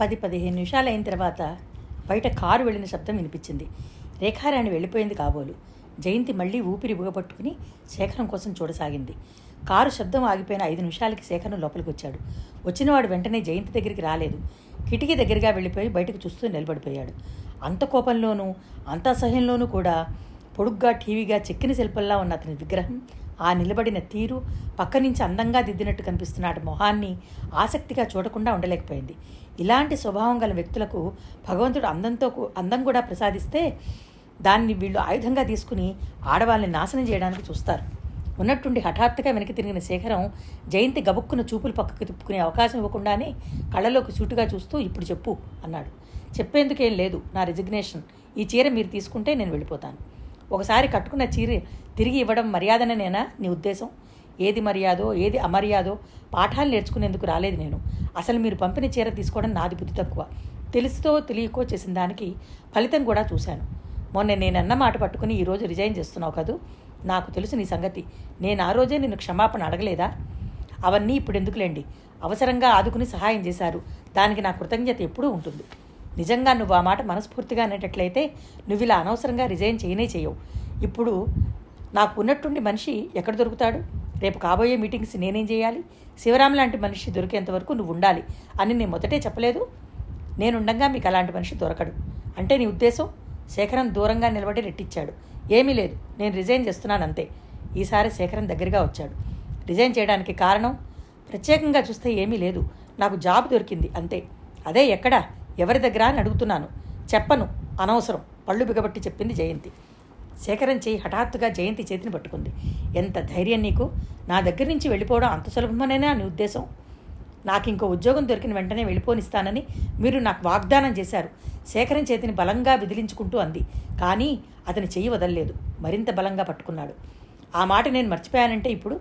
పది పదిహేను నిమిషాలు అయిన తర్వాత బయట కారు వెళ్ళిన శబ్దం వినిపించింది. రేఖారాణి వెళ్ళిపోయింది కాబోలు. జయంతి మళ్ళీ ఊపిరి బుగపట్టుకుని శేఖరం కోసం చూడసాగింది. కారు శబ్దం ఆగిపోయిన ఐదు నిమిషాలకి శేఖరం లోపలికి వచ్చాడు. వచ్చినవాడు వెంటనే జయంతి దగ్గరికి రాలేదు. కిటికీ దగ్గరగా వెళ్ళిపోయి బయటకు చూస్తూ నిలబడిపోయాడు. అంత కోపంలోనూ అంత అసహ్యంలోనూ కూడా పొడుగ్గా టీవీగా చెక్కిన శిల్పంలా ఉన్న అతని విగ్రహం ఆ నిలబడిన తీరు పక్క నుంచి అందంగా దిద్దినట్టు కనిపిస్తున్నాడు మొహాన్ని ఆసక్తిగా చూడకుండా ఉండలేకపోయింది. ఇలాంటి స్వభావం గల వ్యక్తులకు భగవంతుడు అందంతో కూ- అందం కూడా ప్రసాదిస్తే దాన్ని వీళ్ళు ఆయుధంగా తీసుకుని ఆడవాళ్ళని నాశనం చేయడానికి చూస్తారు. ఉన్నట్టుండి హఠాత్తుగా వెనక్కి తిరిగిన శేఖరం జయంతి గబుక్కున చూపులు పక్కకు తిప్పుకునే అవకాశం ఇవ్వకుండానే కళ్ళలోకి సూటుగా చూస్తూ ఇప్పుడు చెప్పు అన్నాడు. చెప్పేందుకేం లేదు నా రెజిగ్నేషన్ ఈ చీర మీరు తీసుకుంటే నేను వెళ్ళిపోతాను. ఒకసారి కట్టుకున్న చీర తిరిగి ఇవ్వడం మర్యాదనేనా నీ ఉద్దేశం? ఏది మర్యాదో ఏది అమర్యాదో? పాఠాలు నేర్చుకునేందుకు రాలేదు నేను. అసలు మీరు పంపిన చీర తీసుకోవడం నాది బుద్ధి తక్కువ. తెలుసుతో తెలియకో చేసిన దానికి ఫలితం కూడా చూశాను. మొన్న నేను అన్న మాట పట్టుకుని ఈరోజు రిజైన్ చేస్తున్నావు కదూ? నాకు తెలుసు నీ సంగతి. నేను ఆ రోజే నిన్ను క్షమాపణ అడగలేదా? అవన్నీ ఇప్పుడు ఎందుకులేండి? అవసరంగా ఆదుకుని సహాయం చేశారు. దానికి నా కృతజ్ఞత ఎప్పుడూ ఉంటుంది. నిజంగా నువ్వు ఆ మాట మనస్ఫూర్తిగా అనేటట్లయితే నువ్వు ఇలా అనవసరంగా రిజైన్ చేయనే చేయవు. ఇప్పుడు నాకు ఉన్నట్టుండి మనిషి ఎక్కడ దొరుకుతాడు? రేపు కాబోయే మీటింగ్స్ నేనేం చేయాలి? శివరాం లాంటి మనిషి దొరికేంతవరకు నువ్వు ఉండాలి అని నేను మొదటే చెప్పలేదు. నేనుండగా మీకు అలాంటి మనిషి దొరకడు. అంటే నీ ఉద్దేశం? శేఖరం దూరంగా నిలబడి రెట్టించాడు. ఏమీ లేదు. నేను రిజైన్ చేస్తున్నాను అంతే. ఈసారి శేఖరం దగ్గరగా వచ్చాడు. రిజైన్ చేయడానికి కారణం? ప్రత్యేకంగా చూస్తే ఏమీ లేదు. నాకు జాబ్ దొరికింది అంతే. అదే ఎక్కడా? ఎవరి దగ్గర అని అడుగుతున్నాను. చెప్పను. అనవసరం. పళ్ళు బిగబట్టి చెప్పింది జయంతి. సేకరించి చేయి హఠాత్తుగా జయంతి చేతిని పట్టుకుంది. ఎంత ధైర్యం నీకు? నా దగ్గర నుంచి వెళ్ళిపోవడం అంత సులభమనేనా నీ ఉద్దేశం? నాకు ఇంకో ఉద్యోగం దొరికిన వెంటనే వెళ్ళిపోనిస్తానని మీరు నాకు వాగ్దానం చేశారు. శేఖరం చేతిని బలంగా విదిలించుకుంటూ అంది. కానీ అతని చెయ్యి వదలలేదు. మరింత బలంగా పట్టుకున్నాడు. ఆ మాట నేను మర్చిపోయానంటే ఇప్పుడు?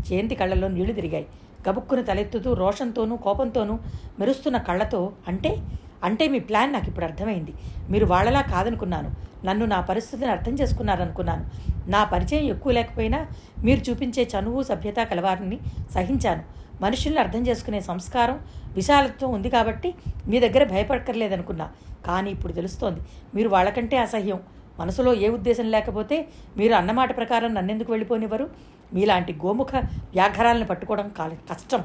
జయంతి కళ్ళల్లో నీళ్ళు తిరిగాయి. గబుక్కును తలెత్తుతూ రోషంతోనూ కోపంతోనూ మెరుస్తున్న కళ్ళతో అంటే? అంటే మీ ప్లాన్ నాకు ఇప్పుడు అర్థమైంది. మీరు వాళ్ళలా కాదనుకున్నాను. నన్ను నా పరిస్థితిని అర్థం చేసుకున్నారనుకున్నాను. నా పరిచయం ఎక్కువ లేకపోయినా మీరు చూపించే చనువు సభ్యత కలవారిని సహించాను. మనుషుల్ని అర్థం చేసుకునే సంస్కారం విశాలత్వం ఉంది కాబట్టి మీ దగ్గర భయపడక్కర్లేదనుకున్నా. కానీ ఇప్పుడు తెలుస్తోంది. మీరు వాళ్ళకంటే అసహ్యం. మనసులో ఏ ఉద్దేశం లేకపోతే మీరు అన్నమాట ప్రకారం నన్నెందుకు వెళ్ళిపోనివ్వరు? మీలాంటి గోముఖ వ్యాఘ్రాలను పట్టుకోవడం కాల కష్టం.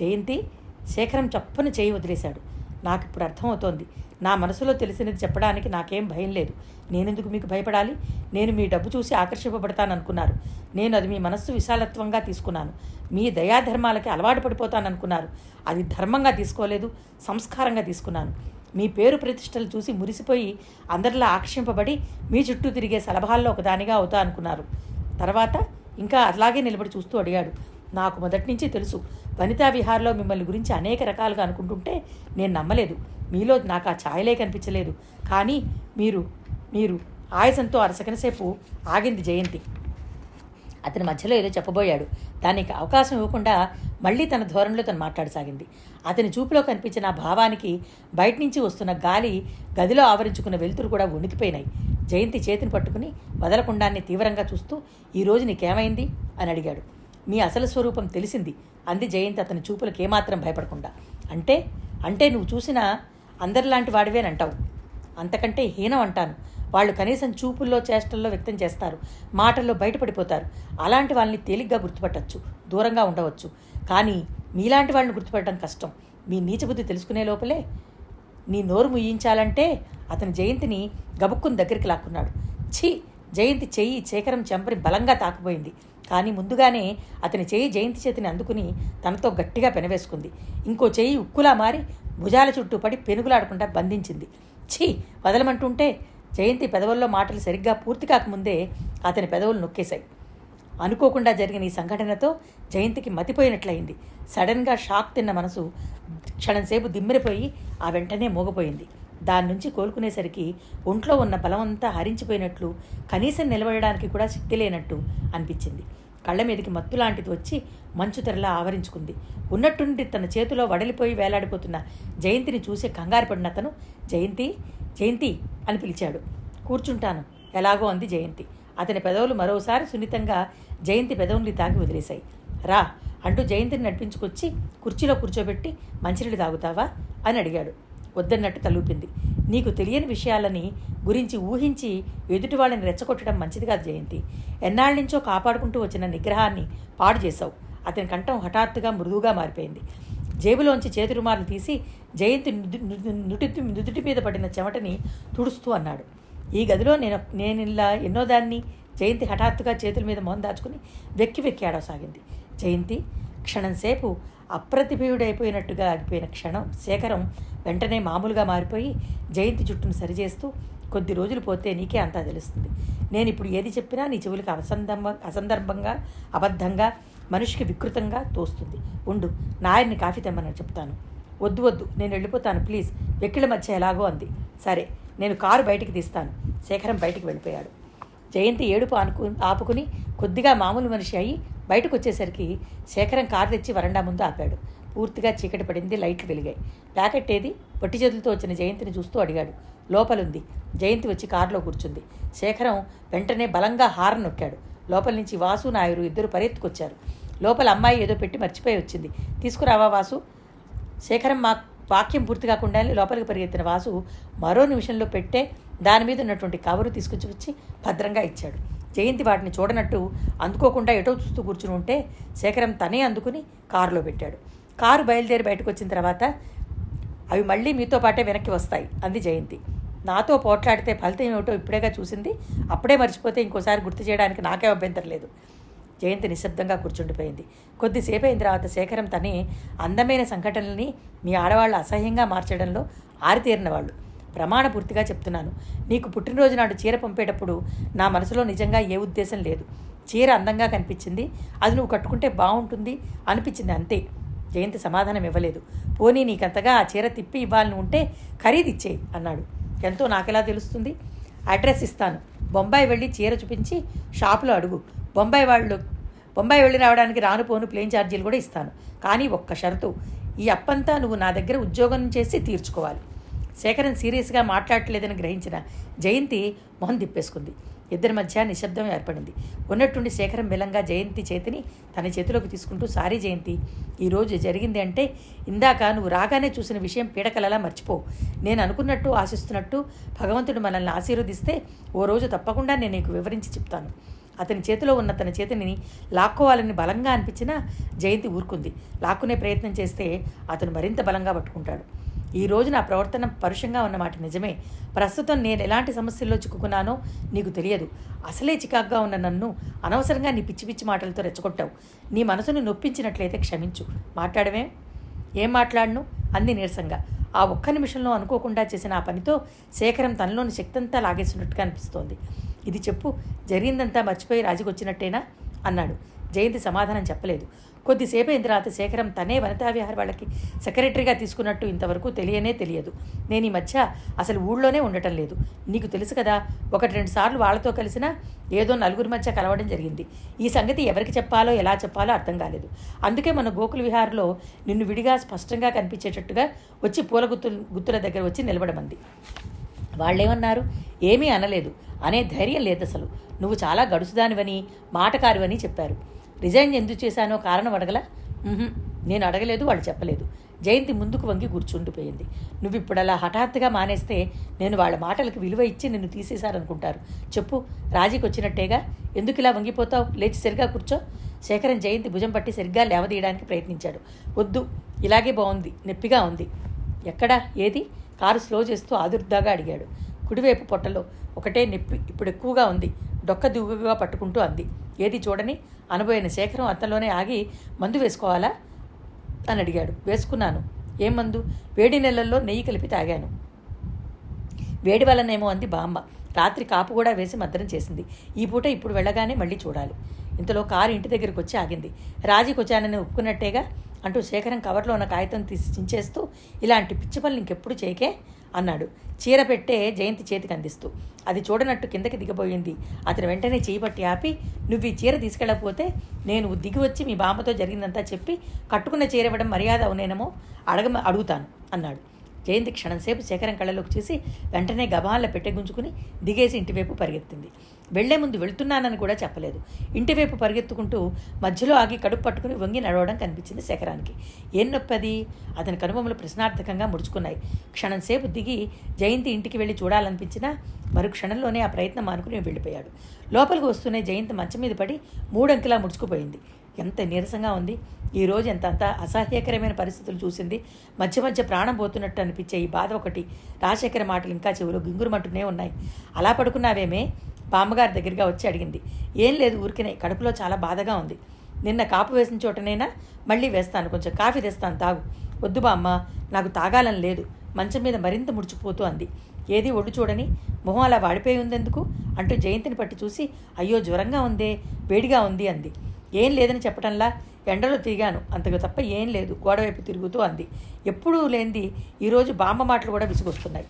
జయంతి శేఖరం చప్పని చేయి వదిలేశాడు. నాకు ఇప్పుడు అర్థమవుతోంది. నా మనసులో తెలిసినది చెప్పడానికి నాకేం భయం లేదు. నేనెందుకు మీకు భయపడాలి? నేను మీ డబ్బు చూసి ఆకర్షింపబడతాననుకున్నారు. నేను అది మీ మనస్సు విశాలత్వంగా తీసుకున్నాను. మీ దయాధర్మాలకి అలవాటు పడిపోతాననుకున్నారు. అది ధర్మంగా తీసుకోలేదు సంస్కారంగా తీసుకున్నాను. మీ పేరు ప్రతిష్టలు చూసి మురిసిపోయి అందరిలా ఆకర్షింపబడి మీ చుట్టూ తిరిగే సలభాల్లో ఒకదానిగా అవుతా అనుకున్నారు. తర్వాత ఇంకా అలాగే నిలబడి చూస్తూ అడిగాడు. నాకు మొదటి నుంచి తెలుసు వనితా విహార్లో మిమ్మల్ని గురించి అనేక రకాలుగా అనుకుంటుంటే నేను నమ్మలేదు. మీలో నాకు ఆ ఛాయలే కనిపించలేదు. కానీ మీరు మీరు ఆయాసంతో అరసకన సేపు ఆగింది జయంతి. అతని మధ్యలో ఏదో చెప్పబోయాడు. దానికి అవకాశం ఇవ్వకుండా మళ్ళీ తన ధోరణిలో తను మాట్లాడసాగింది. అతని చూపులో కనిపించిన భావానికి బయట నుంచి వస్తున్న గాలి గదిలో ఆవరించుకున్న వెలుతురు కూడా వణికిపోయినాయి. జయంతి చేతిని పట్టుకుని వదలకుండాన్ని తీవ్రంగా చూస్తూ ఈ రోజు నీకేమైంది? అని అడిగాడు. మీ అసలు స్వరూపం తెలిసింది అంది జయంతి అతని చూపులకు ఏమాత్రం భయపడకుండా. అంటే? అంటే నువ్వు చూసిన అందరిలాంటి వాడివేనంటావు. అంతకంటే హీనం అంటాను. వాళ్ళు కనీసం చూపుల్లో చేష్టల్లో వ్యక్తం చేస్తారు. మాటల్లో బయటపడిపోతారు. అలాంటి వాళ్ళని తేలిగ్గా గుర్తుపట్టచ్చు. దూరంగా ఉండవచ్చు. కానీ మీలాంటి వాళ్ళని గుర్తుపట్టడం కష్టం. మీ నీచబుద్ధి తెలుసుకునే లోపలే నీ నోరు ముయ్యించాలంటే అతని జయంతిని గబుక్కుని దగ్గరికి లాక్కున్నాడు. ఛీ! జయంతి చెయ్యి శేఖరం చెంపరి బలంగా తాకుపోయింది. కానీ ముందుగానే అతని చెయ్యి జయంతి చేతిని అందుకుని తనతో గట్టిగా పెనవేసుకుంది. ఇంకో చెయ్యి ఉక్కులా మారి భుజాల చుట్టూ పడి పెనుగులాడకుండా బంధించింది. ఛీ! వదలమంటుంటే జయంతి పెదవుల్లో మాటలు సరిగ్గా పూర్తి కాకముందే అతని పెదవులు నొక్కేశాయి. అనుకోకుండా జరిగిన ఈ సంఘటనతో జయంతికి మతిపోయినట్లయింది. సడన్గా షాక్ తిన్న మనసు క్షణంసేపు దిమ్మిరిపోయి ఆ వెంటనే మోగపోయింది. దాని నుంచి కోలుకునేసరికి ఒంట్లో ఉన్న బలమంతా హరించిపోయినట్లు కనీసం నిలబడడానికి కూడా శక్తి లేనట్టు అనిపించింది. కళ్ళ మీదకి మత్తు లాంటిది వచ్చి మంచు తెరలా ఆవరించుకుంది. ఉన్నట్టుండి తన చేతిలో వడలిపోయి వేలాడిపోతున్న జయంతిని చూసి కంగారు పడిన అతను జయంతి జయంతి అని పిలిచాడు. కూర్చుంటాను. ఎలాగో అంది జయంతి. అతని పెదవులు మరోసారి సున్నితంగా జయంతి పెదవుల్ని తాకి వదిలేశాయి. రా అంటూ జయంతిని నడిపించుకొచ్చి కుర్చీలో కూర్చోబెట్టి మంచినీళ్ళు తాగుతావా అని అడిగాడు. వద్దన్నట్టు తలూపింది. నీకు తెలియని విషయాలని గురించి ఊహించి ఎదుటి వాళ్ళని రెచ్చగొట్టడం మంచిది కాదు జయంతి. ఎన్నాళ్ళ నుంచో కాపాడుకుంటూ వచ్చిన నిగ్రహాన్ని పాడు చేశావు. అతని కంఠం హఠాత్తుగా మృదువుగా మారిపోయింది. జేబులోంచి చేతి రుమాలు తీసి జయంతి నుటి నుదుటి మీద పడిన చెమటని తుడుస్తూ అన్నాడు. ఈ గదిలో నేను నేను ఇలా ఎన్నో దాన్ని జయంతి హఠాత్తుగా చేతుల మీద మొహం దాచుకుని వెక్కి వెక్కి ఆడసాగింది జయంతి క్షణంసేపు అప్రతిభయుడైపోయినట్టుగా ఆగిపోయిన క్షణం శేఖరం వెంటనే మామూలుగా మారిపోయి జయంతి జుట్టును సరిచేస్తూ కొద్ది రోజులు పోతే నీకే అంతా తెలుస్తుంది. నేను ఇప్పుడు ఏది చెప్పినా నీ చెవులకు అసందర్భ అసందర్భంగా అబద్ధంగా మనిషికి వికృతంగా తోస్తుంది. ఉండు నాయన్ని కాఫీ తెమ్మని చెప్తాను. వద్దు వద్దు నేను వెళ్ళిపోతాను ప్లీజ్. వెక్కిళ్ళ మధ్య ఎలాగో అంది. సరే నేను కారు బయటికి తీస్తాను. శేఖరం బయటికి వెళ్ళిపోయాడు. జయంతి ఏడుపు ఆనుకు ఆపుకుని కొద్దిగా మామూలు మనిషి అయి బయటకు వచ్చేసరికి శేఖరం కారు తెచ్చి వరండా ముందు ఆపాడు. పూర్తిగా చీకటి పడింది లైట్లు వెలిగాయి. ప్యాకెట్ ఏది? పొట్టి చేతులతో వచ్చిన జయంతిని చూస్తూ అడిగాడు. లోపలుంది. జయంతి వచ్చి కారులో కూర్చుంది. శేఖరం వెంటనే బలంగా హారన్ నొక్కాడు. లోపల నుంచి వాసు నాయుడు ఇద్దరు పరిగెత్తుకొచ్చారు లోపల అమ్మాయి ఏదో పెట్టి మర్చిపోయి వచ్చింది. తీసుకురావా వాసు? శేఖరం మా వాక్యం పూర్తి కాకుండా లోపలికి పరిగెత్తిన వాసు మరో నిమిషంలో పెట్టే దాని మీద ఉన్నటువంటి కవరు తీసుకొచ్చి వచ్చి భద్రంగా ఇచ్చాడు. జయంతి వాటిని చూడనట్టు అందుకోకుండా ఎటో చూస్తూ కూర్చుని ఉంటే శేఖరం తనే అందుకుని కారులో పెట్టాడు. కారు బయలుదేరి బయటకు వచ్చిన తర్వాత అవి మళ్ళీ మీతో పాటే వెనక్కి వస్తాయి అంది జయంతి. నాతో పోట్లాడితే ఫలితం ఏమిటో ఇప్పుడేగా చూసింది. అప్పుడే మర్చిపోతే ఇంకోసారి గుర్తు చేయడానికి నాకే అభ్యంతరం లేదు. జయంతి నిశ్శబ్దంగా కూర్చుండిపోయింది. కొద్దిసేపు అయిన తర్వాత శేఖరం తనే అందమైన సంఘటనల్ని మీ ఆడవాళ్ళు అసహ్యంగా మార్చడంలో ఆరితేరిన వాళ్ళు ప్రమాణపూర్తిగా చెప్తున్నాను. నీకు పుట్టినరోజు నాడు చీర పంపేటప్పుడు నా మనసులో నిజంగా ఏ ఉద్దేశం లేదు. చీర అందంగా కనిపించింది. అది నువ్వు కట్టుకుంటే బాగుంటుంది అనిపించింది అంతే. జయంతి సమాధానం ఇవ్వలేదు. పోనీ నీకంతగా ఆ చీర తిప్పి ఇవ్వాలని ఉంటే ఖరీదిచ్చేయి అన్నాడు. ఎంతో నాకెలా తెలుస్తుంది? అడ్రస్ ఇస్తాను. బొంబాయి వెళ్ళి చీర చూపించి షాపులో అడుగు. బొంబాయి వాళ్ళు బొంబాయి వెళ్ళి రావడానికి రాను పోను ప్లేన్ ఛార్జీలు కూడా ఇస్తాను. కానీ ఒక్క షరతు ఈ అప్పంతా నువ్వు నా దగ్గర ఉద్యోగం చేసి తీర్చుకోవాలి. శేఖరన్ సీరియస్గా మాట్లాడలేదని గ్రహించిన జయంతి మొహం తిప్పేసుకుంది. ఇద్దరి మధ్య నిశ్శబ్దం ఏర్పడింది. ఉన్నట్టుండి శేఖరం బెలంగా జయంతి చేతిని తన చేతిలోకి తీసుకుంటూ సారీ జయంతి ఈరోజు జరిగింది అంటే ఇందాక నువ్వు రాగానే చూసిన విషయం పీడకలలా మర్చిపో. నేను అనుకున్నట్టు ఆశిస్తున్నట్టు భగవంతుడు మనల్ని ఆశీర్వదిస్తే ఓ రోజు తప్పకుండా నేను నీకు వివరించి చెప్తాను. అతని చేతిలో ఉన్న తన చేతిని లాక్కోవాలని బలంగా అనిపించినా జయంతి ఊరుకుంది. లాక్కునే ప్రయత్నం చేస్తే అతను మరింత బలంగా పట్టుకుంటాడు. ఈ రోజు నా ప్రవర్తన పరుషంగా ఉన్నమాట నిజమే. ప్రస్తుతం నేను ఎలాంటి సమస్యల్లో చిక్కుకున్నానో నీకు తెలియదు. అసలే చికాగ్గా ఉన్న నన్ను అనవసరంగా నీ పిచ్చి పిచ్చి మాటలతో రెచ్చగొట్టావు. నీ మనసును నొప్పించినట్లయితే క్షమించు. మాట్లాడమే ఏం మాట్లాడను? అంది నీరసంగా. ఆ ఒక్క నిమిషంలో అనుకోకుండా చేసిన ఆ పనితో శేఖరం తనలోని శక్తంతా లాగేసినట్టుగా అనిపిస్తోంది. ఇది చెప్పు జరిగిందంతా మర్చిపోయి రాజుకొచ్చినట్టేనా? అన్నాడు. జయంతి సమాధానం చెప్పలేదు. కొద్దిసేపు తర్వాత శేఖరం తనే వనితా విహార్ వాళ్ళకి సెక్రటరీగా తీసుకున్నట్టు ఇంతవరకు తెలియనే తెలియదు. నేను ఈ మధ్య అసలు ఊళ్ళోనే ఉండటం లేదు. నీకు తెలుసు కదా ఒకటి రెండు సార్లు వాళ్ళతో కలిసినా ఏదో నలుగురి మధ్య కలవడం జరిగింది. ఈ సంగతి ఎవరికి చెప్పాలో ఎలా చెప్పాలో అర్థం కాలేదు. అందుకే మన గోకుల విహార్లో నిన్ను విడిగా స్పష్టంగా కనిపించేటట్టుగా వచ్చి పూల గుత్తుల గుత్తుల దగ్గర వచ్చి నిలబడమంది. వాళ్ళేమన్నారు? ఏమీ అనలేదు. అనే ధైర్యం లేదు అసలు నువ్వు చాలా గడుసుదానివని మాటకారివని చెప్పారు. రిజైన్ ఎందుకు చేశానో కారణం అడగల? నేను అడగలేదు వాళ్ళు చెప్పలేదు. జయంతి ముందుకు వంగి కూర్చుండిపోయింది. నువ్వు ఇప్పుడు అలా హఠాత్తుగా మానేస్తే నేను వాళ్ళ మాటలకు విలువ ఇచ్చి నిన్ను తీసేశారనుకుంటారు. చెప్పు రాజీకి వచ్చినట్టేగా? ఎందుకు ఇలా వంగిపోతావు? లేచి సరిగా కూర్చో. శేఖరం జయంతి భుజం పట్టి సరిగ్గా లేవదీయడానికి ప్రయత్నించాడు. వద్దు ఇలాగే బాగుంది నొప్పిగా ఉంది. ఎక్కడా? ఏది? కారు స్లో చేస్తూ ఆదుర్దాగా అడిగాడు. కుడివైపు పొట్టలో ఒకటే నొప్పి ఇప్పుడు ఎక్కువగా ఉంది. డొక్క దిగుగా పట్టుకుంటూ అంది. ఏది చూడని అనబోయిన శేఖరం అతనిలోనే ఆగి మందు వేసుకోవాలా? అని అడిగాడు. వేసుకున్నాను. ఏం మందు? వేడి నెలల్లో నెయ్యి కలిపి తాగాను. వేడి వల్లనేమో అంది బామ్మ. రాత్రి కాపు కూడా వేసి మద్దరం చేసింది. ఈ పూట ఇప్పుడు వెళ్ళగానే మళ్ళీ చూడాలి. ఇంతలో కారు ఇంటి దగ్గరికి వచ్చి ఆగింది. రాజీకి వచ్చానని ఒప్పుకున్నట్టేగా అంటూ శేఖరం కవర్లో ఉన్న కాగితం తీసి చించేస్తూ ఇలాంటి పిచ్చి పనులు ఇంకెప్పుడు చేయకే? అన్నాడు. చీర పెట్టే జయంతి చేతికి అందిస్తూ. అది చూడనట్టు కిందకి దిగబోయింది అతను వెంటనే చేయిపట్టి ఆపి నువ్వు ఈ చీర తీసుకెళ్ళకపోతే నేను దిగి వచ్చి మీ బామ్మతో జరిగిందంతా చెప్పి కట్టుకున్న చీర ఇవ్వడం మర్యాద అవునేనమో అడగ అడుగుతాను అన్నాడు. జయంతి క్షణంసేపు శేఖరం కళ్ళలోకి చూసి వెంటనే గబాల పెట్టె గుంజుకుని దిగేసి ఇంటివైపు పరిగెత్తింది. వెళ్ళే ముందు వెళ్తున్నానని కూడా చెప్పలేదు. ఇంటివైపు పరిగెత్తుకుంటూ మధ్యలో ఆగి కడుపు పట్టుకుని వంగి నడవడం కనిపించింది శేఖరానికి. ఏం నొప్పది? అతని కనుబొమ్మలు ప్రశ్నార్థకంగా ముడుచుకున్నాయి. క్షణంసేపు దిగి జయంతి ఇంటికి వెళ్ళి చూడాలనిపించినా మరు క్షణంలోనే ఆ ప్రయత్నం మానుకుని వెళ్ళిపోయాడు. లోపలికి వస్తూనే జయంతి మంచం మీద పడి మూడంకిలా ముడుచుకుపోయింది. ఎంత నీరసంగా ఉంది. ఈ రోజు ఎంత అంత అసహ్యకరమైన పరిస్థితులు చూసింది. మధ్య మధ్య ప్రాణం పోతున్నట్టు అనిపించే ఈ బాధ ఒకటి రాజశేఖర మాటలు ఇంకా చెవిలో గింగురుమంటూనే ఉన్నాయి. అలా పడుకున్నావేమే? బామ్మగారి దగ్గరగా వచ్చి అడిగింది. ఏం లేదు ఊరికినే కడుపులో చాలా బాధగా ఉంది. నిన్న కాపు వేసిన చోటనైనా మళ్ళీ వేస్తాను. కొంచెం కాఫీ తెస్తాను తాగు. వద్దు బామ్మ నాకు తాగాలని లేదు. మంచం మీద మరింత ముడిచిపోతూ అంది. ఏది ఒడ్డు చూడని మొహం అలా వాడిపోయి ఉందెందుకు? అంటూ జయంతిని పట్టి చూసి అయ్యో జ్వరంగా ఉందే వేడిగా ఉంది అంది. ఏం లేదని చెప్పటంలా ఎండలో తిరిగాను. అంతకు తప్ప ఏం లేదు. గోడవైపు తిరుగుతూ అంది. ఎప్పుడూ లేనిది ఈరోజు బామ్మ మాటలు కూడా విసుగొస్తున్నాయి.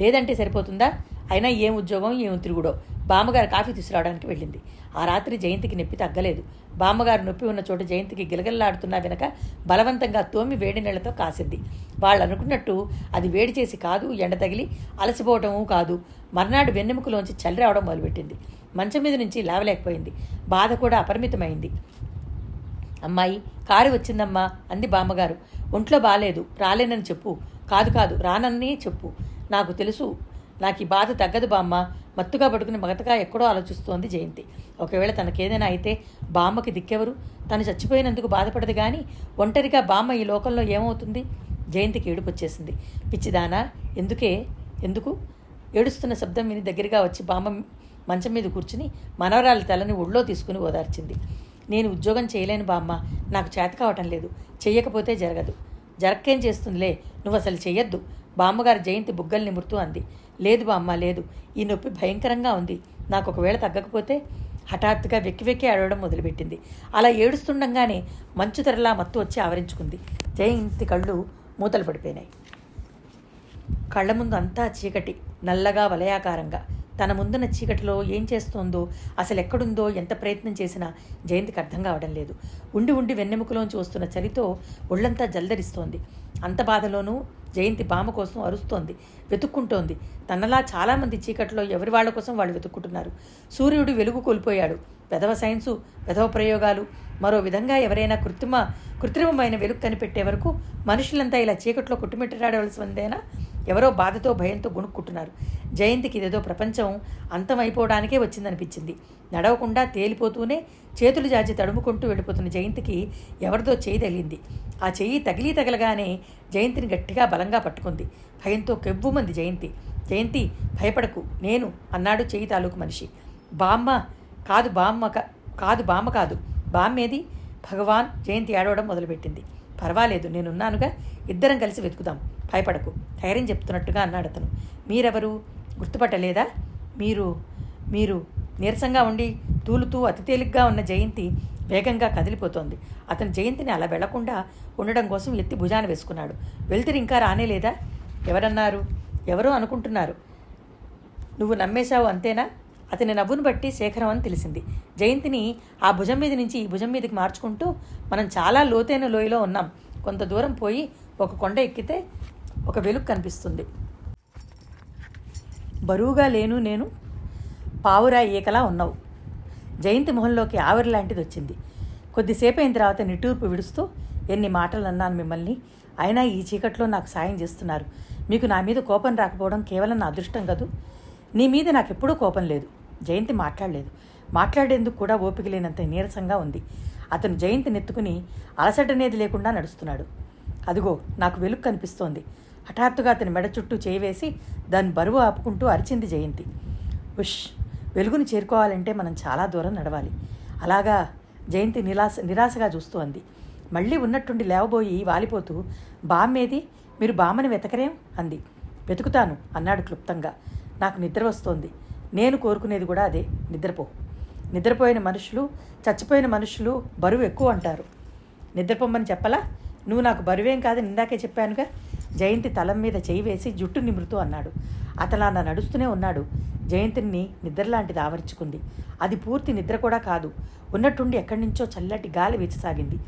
లేదంటే సరిపోతుందా? అయినా ఏం ఉద్యోగం ఏం తిరుగుడో. బామ్మగారు కాఫీ తీసుకురావడానికి వెళ్ళింది. ఆ రాత్రి జయంతికి నొప్పి తగ్గలేదు. బామ్మగారు నొప్పి ఉన్న చోట జయంతికి గిలగిల్లాడుతున్నా వెనక బలవంతంగా తోమి వేడి నీళ్ళతో కాసింది. వాళ్ళు అనుకున్నట్టు అది వేడి చేసి కాదు ఎండ తగిలి అలసిపోవటము కాదు. మర్నాడు వెన్నెముకలోంచి చల్లి రావడం మొదలుపెట్టింది. మంచం మీద నుంచి లేవలేకపోయింది. బాధ కూడా అపరిమితమైంది. అమ్మాయి కారు వచ్చిందమ్మా అంది బామ్మగారు. ఒంట్లో బాలేదు రాలేనని చెప్పు. కాదు కాదు రానని చెప్పు. నాకు తెలుసు నాకు ఈ బాధ తగ్గదు బామ్మ. మత్తుగా పడుకుని మగతగా ఎక్కడో ఆలోచిస్తోంది జయంతి. ఒకవేళ తనకేదైనా అయితే బామ్మకి దిక్కెవరు? తను చచ్చిపోయినందుకు బాధపడదు కానీ ఒంటరిగా బామ్మ ఈ లోకంలో ఏమవుతుంది? జయంతికి ఏడుపు వచ్చేసింది పిచ్చిదానా ఎందుకే? ఎందుకు? ఏడుస్తున్న శబ్దం విని దగ్గరగా వచ్చి బామ్మ మంచం మీద కూర్చుని మనవరాలి తలని ఒళ్ళో తీసుకుని ఓదార్చింది. నేను ఉద్యోగం చేయలేను బామ్మ నాకు చేత కావటం లేదు చెయ్యకపోతే జరగదు. జరక్కేం చేస్తుందిలే నువ్వు అసలు చెయ్యొద్దు. బామ్మగారు జయంతి బుగ్గల్ని నిమురుతూ అంది. లేదు బామ్మ లేదు. ఈ నొప్పి భయంకరంగా ఉంది. నాకు ఒకవేళ తగ్గకపోతే హఠాత్తుగా వెక్కి వెక్కి ఆడవడం మొదలుపెట్టింది. అలా ఏడుస్తుండగానే మంచు తెరలా మత్తు వచ్చి ఆవరించుకుంది. జయంతి కళ్ళు మూతలు పడిపోయినాయి. కళ్ళ ముందు అంతా చీకటి నల్లగా వలయాకారంగా. తన ముందున్న చీకటిలో ఏం చేస్తోందో అసలు ఎక్కడుందో ఎంత ప్రయత్నం చేసినా జయంతికి అర్థం కావడం లేదు. ఉండి ఉండి వెన్నెముకలోంచి వస్తున్న చలితో ఒళ్ళంతా జల్దరిస్తోంది. అంత బాధలోనూ జయంతి బామ కోసం అరుస్తోంది వెతుక్కుంటోంది. తనలా చాలామంది చీకట్లో ఎవరి వాళ్ళ కోసం వాళ్ళు వెతుక్కుంటున్నారు? సూర్యుడు వెలుగు కోల్పోయాడు. పెదవ సైన్సు పెదవ ప్రయోగాలు మరో విధంగా ఎవరైనా కృత్రిమ కృత్రిమమైన వెలుగు కనిపెట్టే వరకు మనుషులంతా ఇలా చీకట్లో కుట్టుమిట్టరాడవలసిందేనా ఎవరో బాధతో భయంతో గుణుక్కుంటున్నారు. జయంతికి ఇదేదో ప్రపంచం అంతమైపోవడానికే వచ్చిందనిపించింది. నడవకుండా తేలిపోతూనే చేతులు జాచి తడుముకుంటూ వెళ్ళిపోతున్న జయంతికి ఎవరిదో చేయి తగిలింది. ఆ చెయ్యి తగిలి తగలగానే జయంతిని గట్టిగా బలంగా పట్టుకుంది. భయంతో కెవ్వుమంది జయంతి. జయంతి భయపడకు నేను అన్నాడు చెయ్యి తాలూకు మనిషి. బామ్మ కాదు బామ్మ కాదు బామ్మ కాదు. బామ్మేది? భగవాన్ జయంతి ఏడవడం మొదలుపెట్టింది. పర్వాలేదు నేనున్నానుగా. ఇద్దరం కలిసి వెతుకుదాం. భయపడకు. ధైర్యం చెప్తున్నట్టుగా అన్నాడు అతను. మీరెవరు? గుర్తుపట్టలేదా? మీరు మీరు నీరసంగా ఉండి తూలుతూ అతి తేలిగ్గా ఉన్న జయంతి వేగంగా కదిలిపోతోంది. అతను జయంతిని అలా వెళ్ళకుండా ఉండడం కోసం ఎత్తి భుజాన వేసుకున్నాడు. వెళ్తిరి ఇంకా రానేలేదా? ఎవరన్నారు? ఎవరో అనుకుంటున్నారు. నువ్వు నమ్మేశావు అంతేనా? అతని నవ్వును బట్టి శేఖరం అని తెలిసింది. జయంతిని ఆ భుజం మీద నుంచి ఈ భుజం మీదకి మార్చుకుంటూ మనం చాలా లోతైన లోయలో ఉన్నాం. కొంత దూరం పోయి ఒక కొండ ఎక్కితే ఒక వెలుగు కనిపిస్తుంది. బరువుగా లేను నేను పావురా ఏకలా ఉన్నావు. జయంతి మొహంలోకి ఆవిరి లాంటిది వచ్చింది. కొద్దిసేపు అయిన తర్వాత నిట్టూర్పు విడుస్తూ ఎన్ని మాటలు అన్నాను మిమ్మల్ని అయినా ఈ చీకట్లో నాకు సాయం చేస్తున్నారు. మీకు నా మీద కోపం రాకపోవడం కేవలం నా అదృష్టం కదూ? నీ మీద నాకు ఎప్పుడూ కోపం లేదు. జయంతి మాట్లాడలేదు. మాట్లాడేందుకు కూడా ఓపిక లేనంత నీరసంగా ఉంది. అతను జయంతిని ఎత్తుకుని అలసటనేది లేకుండా నడుస్తున్నాడు. అదిగో నాకు వెలుగు కనిపిస్తోంది. హఠాత్తుగా అతని మెడ చుట్టూ చేయివేసి దాని బరువు ఆపుకుంటూ అరిచింది జయంతి. ఉష్ వెలుగుని చేరుకోవాలంటే మనం చాలా దూరం నడవాలి. అలాగా జయంతి నిరాశ నిరాశగా చూస్తూ అంది. మళ్ళీ ఉన్నట్టుండి లేవబోయి వాలిపోతూ బామ్మేది మీరు బామ్మని వెతకరేం? అంది. వెతుకుతాను అన్నాడు క్లుప్తంగా. నాకు నిద్ర వస్తోంది. నేను కోరుకునేది కూడా అదే. నిద్రపో. నిద్రపోయిన మనుషులు చచ్చిపోయిన మనుషులు బరువు ఎక్కువ అంటారు. నిద్రపోమ్మని చెప్పలా? నువ్వు నాకు బరువేం కాదని ఇందాకే చెప్పానుగా. జయంతి తలం మీద చేయి వేసి జుట్టు నిమృతూ అన్నాడు. అతను అలా నడుస్తూనే ఉన్నాడు. జయంతిని నిద్రలాంటిది ఆవరించుకుంది. అది పూర్తి నిద్ర కూడా కాదు. ఉన్నట్టుండి ఎక్కడి నుంచో చల్లటి గాలి వీచసాగింది.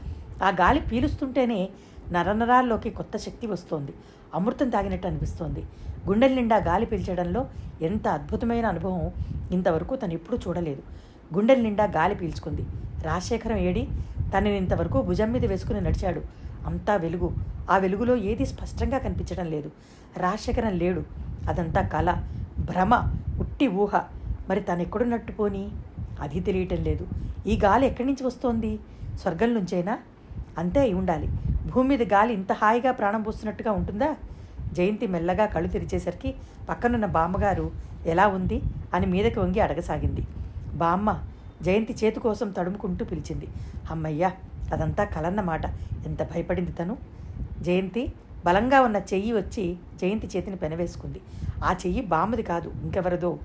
ఆ గాలి పీలుస్తుంటేనే నరనరాల్లోకి కొత్త శక్తి వస్తోంది. అమృతం తాగినట్టు అనిపిస్తోంది. గుండెల నిండా గాలి పీల్చడంలో ఎంత అద్భుతమైన అనుభవం ఇంతవరకు తను ఎప్పుడూ చూడలేదు. గుండెల నిండా గాలి పీల్చుకుంది. రాజశేఖరం ఏడి తనని ఇంతవరకు భుజం మీద వేసుకుని నడిచాడు. అంతా వెలుగు. ఆ వెలుగులో ఏది స్పష్టంగా కనిపించడం లేదు. రాజశేఖరం లేడు. అదంతా కళ భ్రమ ఉట్టి ఊహ. మరి తను ఎక్కడున్నట్టు పోని? అది తెలియటం లేదు. ఈ గాలి ఎక్కడి నుంచి వస్తోంది? స్వర్గం నుంచేనా? అంతే అయి ఉండాలి. భూమి మీద గాలి ఇంత హాయిగా ప్రాణం పోస్తున్నట్టుగా ఉంటుందా? జయంతి మెల్లగా కళ్ళు తెరిచేసరికి పక్కనున్న బామ్మగారు ఎలా ఉంది? అని మీదకి వంగి అడగసాగింది. బామ్మ జయంతి చేతి కోసం తడుముకుంటూ పిలిచింది. అమ్మయ్యా అదంతా కలన్నమాట. ఎంత భయపడింది తను? జయంతి బలంగా ఉన్న చెయ్యి వచ్చి జయంతి చేతిని పెనవేసుకుంది. ఆ చెయ్యి బామ్మది కాదు ఇంకెవరదో?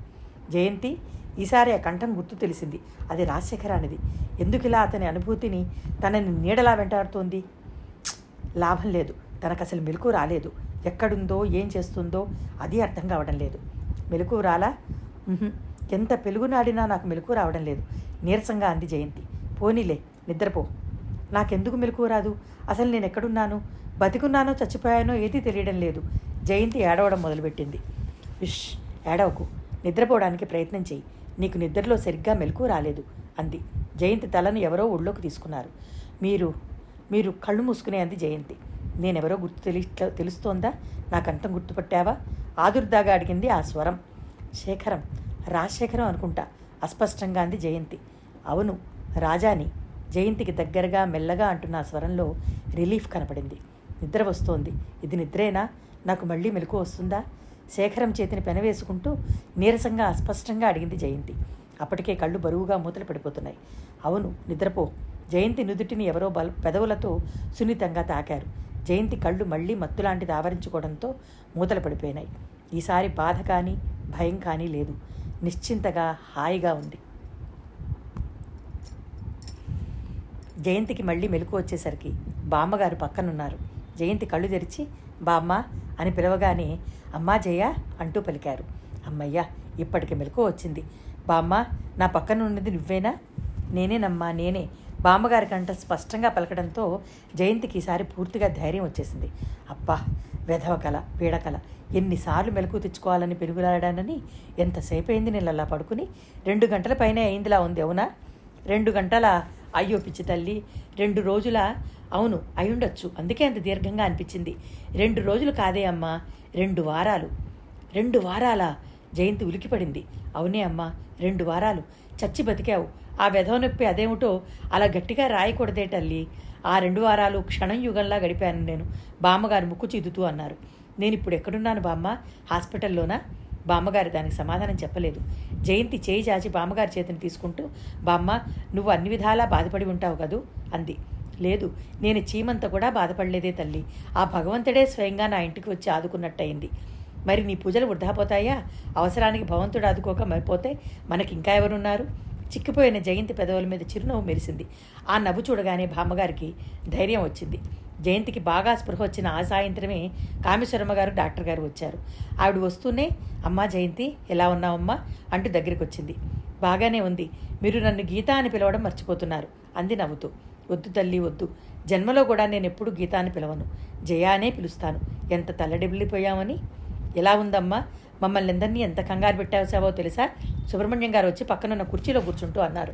జయంతి ఈసారి ఆ కంఠం గుర్తు తెలిసింది. అది రాజశేఖరానిది. ఎందుకిలా అతని అనుభూతిని తనని నీడలా వెంటాడుతోంది? లాభం లేదు. తనకు అసలు మెలకు రాలేదు. ఎక్కడుందో ఏం చేస్తుందో అది అర్థం కావడం లేదు. మెలకు రాలా? ఎంత పెలుగునాడినా నాకు మెలకు రావడం లేదు. నీరసంగా అంది జయంతి. పోనీలే నిద్రపో. నాకెందుకు మెలకు రాదు? అసలు నేను ఎక్కడున్నాను బతికున్నానో చచ్చిపోయానో ఏదీ తెలియడం లేదు. జయంతి ఏడవడం మొదలుపెట్టింది. విష్ ఏడవకు. నిద్రపోవడానికి ప్రయత్నం చేయి నీకు నిద్రలో సరిగ్గా మెలకు రాలేదు అంది. జయంతి తలను ఎవరో ఒళ్ళోకి తీసుకున్నారు. మీరు మీరు కళ్ళు మూసుకునే అంది జయంతి. నేనెవరో గుర్తు తెలి తెలుస్తోందా? నాకంతం గుర్తుపట్టావా? ఆదుర్దాగా అడిగింది ఆ స్వరం. శేఖరం రాజశేఖరం అనుకుంటా అస్పష్టంగా అంది జయంతి. అవును రాజాని. జయంతికి దగ్గరగా మెల్లగా అంటున్న స్వరంలో రిలీఫ్ కనపడింది. నిద్ర వస్తోంది. ఇది నిద్రేనా? నాకు మళ్ళీ మెలకు వస్తుందా? శేఖరం చేతిని పెనవేసుకుంటూ నీరసంగా అస్పష్టంగా అడిగింది జయంతి. అప్పటికే కళ్ళు బరువుగా మూతలు పడిపోతున్నాయి. అవును నిద్రపో. జయంతి నుదుటిని ఎవరో బల పెదవులతో సున్నితంగా తాకారు. జయంతి కళ్ళు మళ్ళీ మత్తులాంటిది ఆవరించుకోవడంతో మూతలు పడిపోయినాయి. ఈసారి బాధ కానీ భయం కానీ లేదు. నిశ్చింతగా హాయిగా ఉంది. జయంతికి మళ్ళీ మెలకు వచ్చేసరికి బామ్మగారు పక్కనున్నారు. జయంతి కళ్ళు తెరిచి బామ్మ అని పిలవగానే అమ్మా జయ అంటూ పలికారు. అమ్మయ్య ఇప్పటికి మెలకు వచ్చింది. బామ్మ నా పక్కన ఉన్నది నువ్వేనా? నేనేనమ్మా నేనే. బామ్మగారి కంట స్పష్టంగా పలకడంతో జయంతికి ఈసారి పూర్తిగా ధైర్యం వచ్చేసింది. అబ్బా వెధవ కల పీడకల ఎన్నిసార్లు మెలకు తెచ్చుకోవాలని పెరుగులాడానని ఎంతసేపు అయింది నేను అలా పడుకుని? రెండు గంటల పైనే అయిందిలా ఉంది అవునా? రెండు గంటల అయ్యో పిచ్చి తల్లి రెండు రోజుల అవును అయ్యుండొచ్చు. అందుకే అంత దీర్ఘంగా అనిపించింది. రెండు రోజులు కాదే అమ్మా రెండు వారాలు. రెండు వారాల జయంతి ఉలికిపడింది. అవునే అమ్మా రెండు వారాలు. చచ్చి బతికావు. ఆ వెధవ నొప్పి అదేమిటో అలా గట్టిగా రాయకూడదే తల్లి. ఆ రెండు వారాలు క్షణం యుగంలా గడిపాను నేను. బామ్మగారు ముక్కు చిదుతూ అన్నారు. నేను ఇప్పుడు ఎక్కడున్నాను బామ్మ? హాస్పిటల్లోనా? బామ్మగారు దానికి సమాధానం చెప్పలేదు. జయంతి చేయి చాచి బామ్మగారి చేతిని తీసుకుంటూ బామ్మ నువ్వు అన్ని విధాలా బాధపడి ఉంటావు కదూ? అంది. లేదు నేను చీమంత కూడా బాధపడలేదే తల్లి. ఆ భగవంతుడే స్వయంగా నా ఇంటికి వచ్చి ఆదుకున్నట్టయింది. మరి నీ పూజలు వృధా పోతాయా? అవసరానికి భగవంతుడు ఆదుకోక మరిపోతే మనకి ఇంకా ఎవరున్నారు? చిక్కిపోయిన జయంతి పెదవుల మీద చిరునవ్వు మెరిసింది. ఆ నవ్వు చూడగానే బామ్మగారికి ధైర్యం వచ్చింది. జయంతికి బాగా స్పృహ వచ్చిన ఆ సాయంత్రమే కామేశ్వరమ్మ గారు డాక్టర్ గారు వచ్చారు. ఆవిడ వస్తూనే అమ్మా జయంతి ఎలా ఉన్నావమ్మా? అంటూ దగ్గరికి వచ్చింది బాగానే ఉంది. మీరు నన్ను గీత అని పిలవడం మర్చిపోతున్నారు అంది నవ్వుతూ. వద్దు తల్లి వద్దు. జన్మలో కూడా నేను ఎప్పుడు గీతాన్ని అని పిలవను. జయానే పిలుస్తాను. ఎంత తల్లడిల్లిపోయామని? ఎలా ఉందమ్మా? మమ్మల్ని అందరినీ ఎంత కంగారు పెట్టాసావో తెలుసా? సుబ్రహ్మణ్యం గారు వచ్చి పక్కనున్న కుర్చీలో కూర్చుంటూ అన్నారు.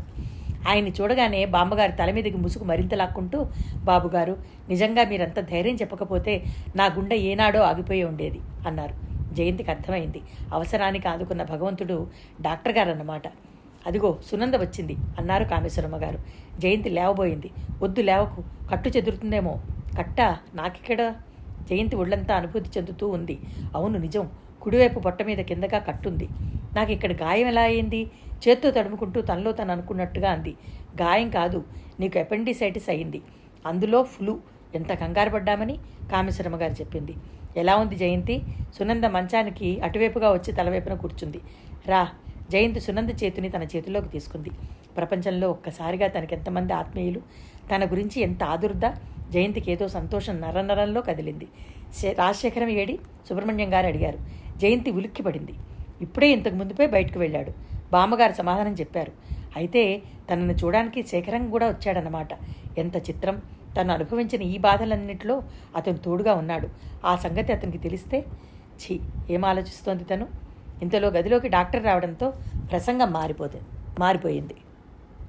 ఆయన్ని చూడగానే బామ్మగారి తల మీదకి ముసుగు మరింత లాక్కుంటూ బాబుగారు నిజంగా మీరంత ధైర్యం చెప్పకపోతే నా గుండె ఏనాడో ఆగిపోయి ఉండేది అన్నారు. జయంతికి అర్థమైంది. అవసరానికి ఆదుకున్న భగవంతుడు డాక్టర్ గారు అన్నమాట అదిగో సునంద వచ్చింది అన్నారు కామేశ్వరమ్మ గారు. జయంతి లేవబోయింది. వద్దు లేవకు. కట్టు చెదురుతుందేమో. కట్ట నాకిక్కడ? జయంతి ఒళ్ళంతా అనుభూతి చెందుతూ ఉంది. అవును నిజం. కుడివైపు పొట్ట మీద కిందగా కట్టుంది. నాకు ఇక్కడ గాయం ఎలా అయింది? చేత్తో తడుముకుంటూ తనలో తను అనుకున్నట్టుగా అంది. గాయం కాదు నీకు అపెండిసైటిస్ అయింది. అందులో ఫ్లూ. ఎంత కంగారు పడ్డామని కామేశ్వరమ్మ గారు చెప్పింది. ఎలా ఉంది జయంతి? సునంద మంచానికి అటువైపుగా వచ్చి తలవైపున కూర్చుంది. రా జయంతి సునంద చేతిని తన చేతిలోకి తీసుకుంది. ప్రపంచంలో ఒక్కసారిగా తనకి ఎంతమంది ఆత్మీయులు? తన గురించి ఎంత ఆదుర్ద? జయంతికి ఏదో సంతోషం నరనరంలో కదిలింది. రాజశేఖరం ఏడి? సుబ్రహ్మణ్యం గారు అడిగారు. జయంతి ఉలిక్కిపడింది. ఇప్పుడే ఇంతకు ముందుపై బయటకు వెళ్ళాడు. బామ్మగారు సమాధానం చెప్పారు. అయితే తనను చూడడానికి శేఖరం కూడా వచ్చాడనమాట ఎంత చిత్రం. తను అనుభవించిన ఈ బాధలన్నింటిలో అతను తోడుగా ఉన్నాడు. ఆ సంగతి అతనికి తెలిస్తే ఛీ ఏం ఆలోచిస్తోంది తను? ఇంతలో గదిలోకి డాక్టర్ రావడంతో ప్రసంగం మారిపోతే మారిపోయింది.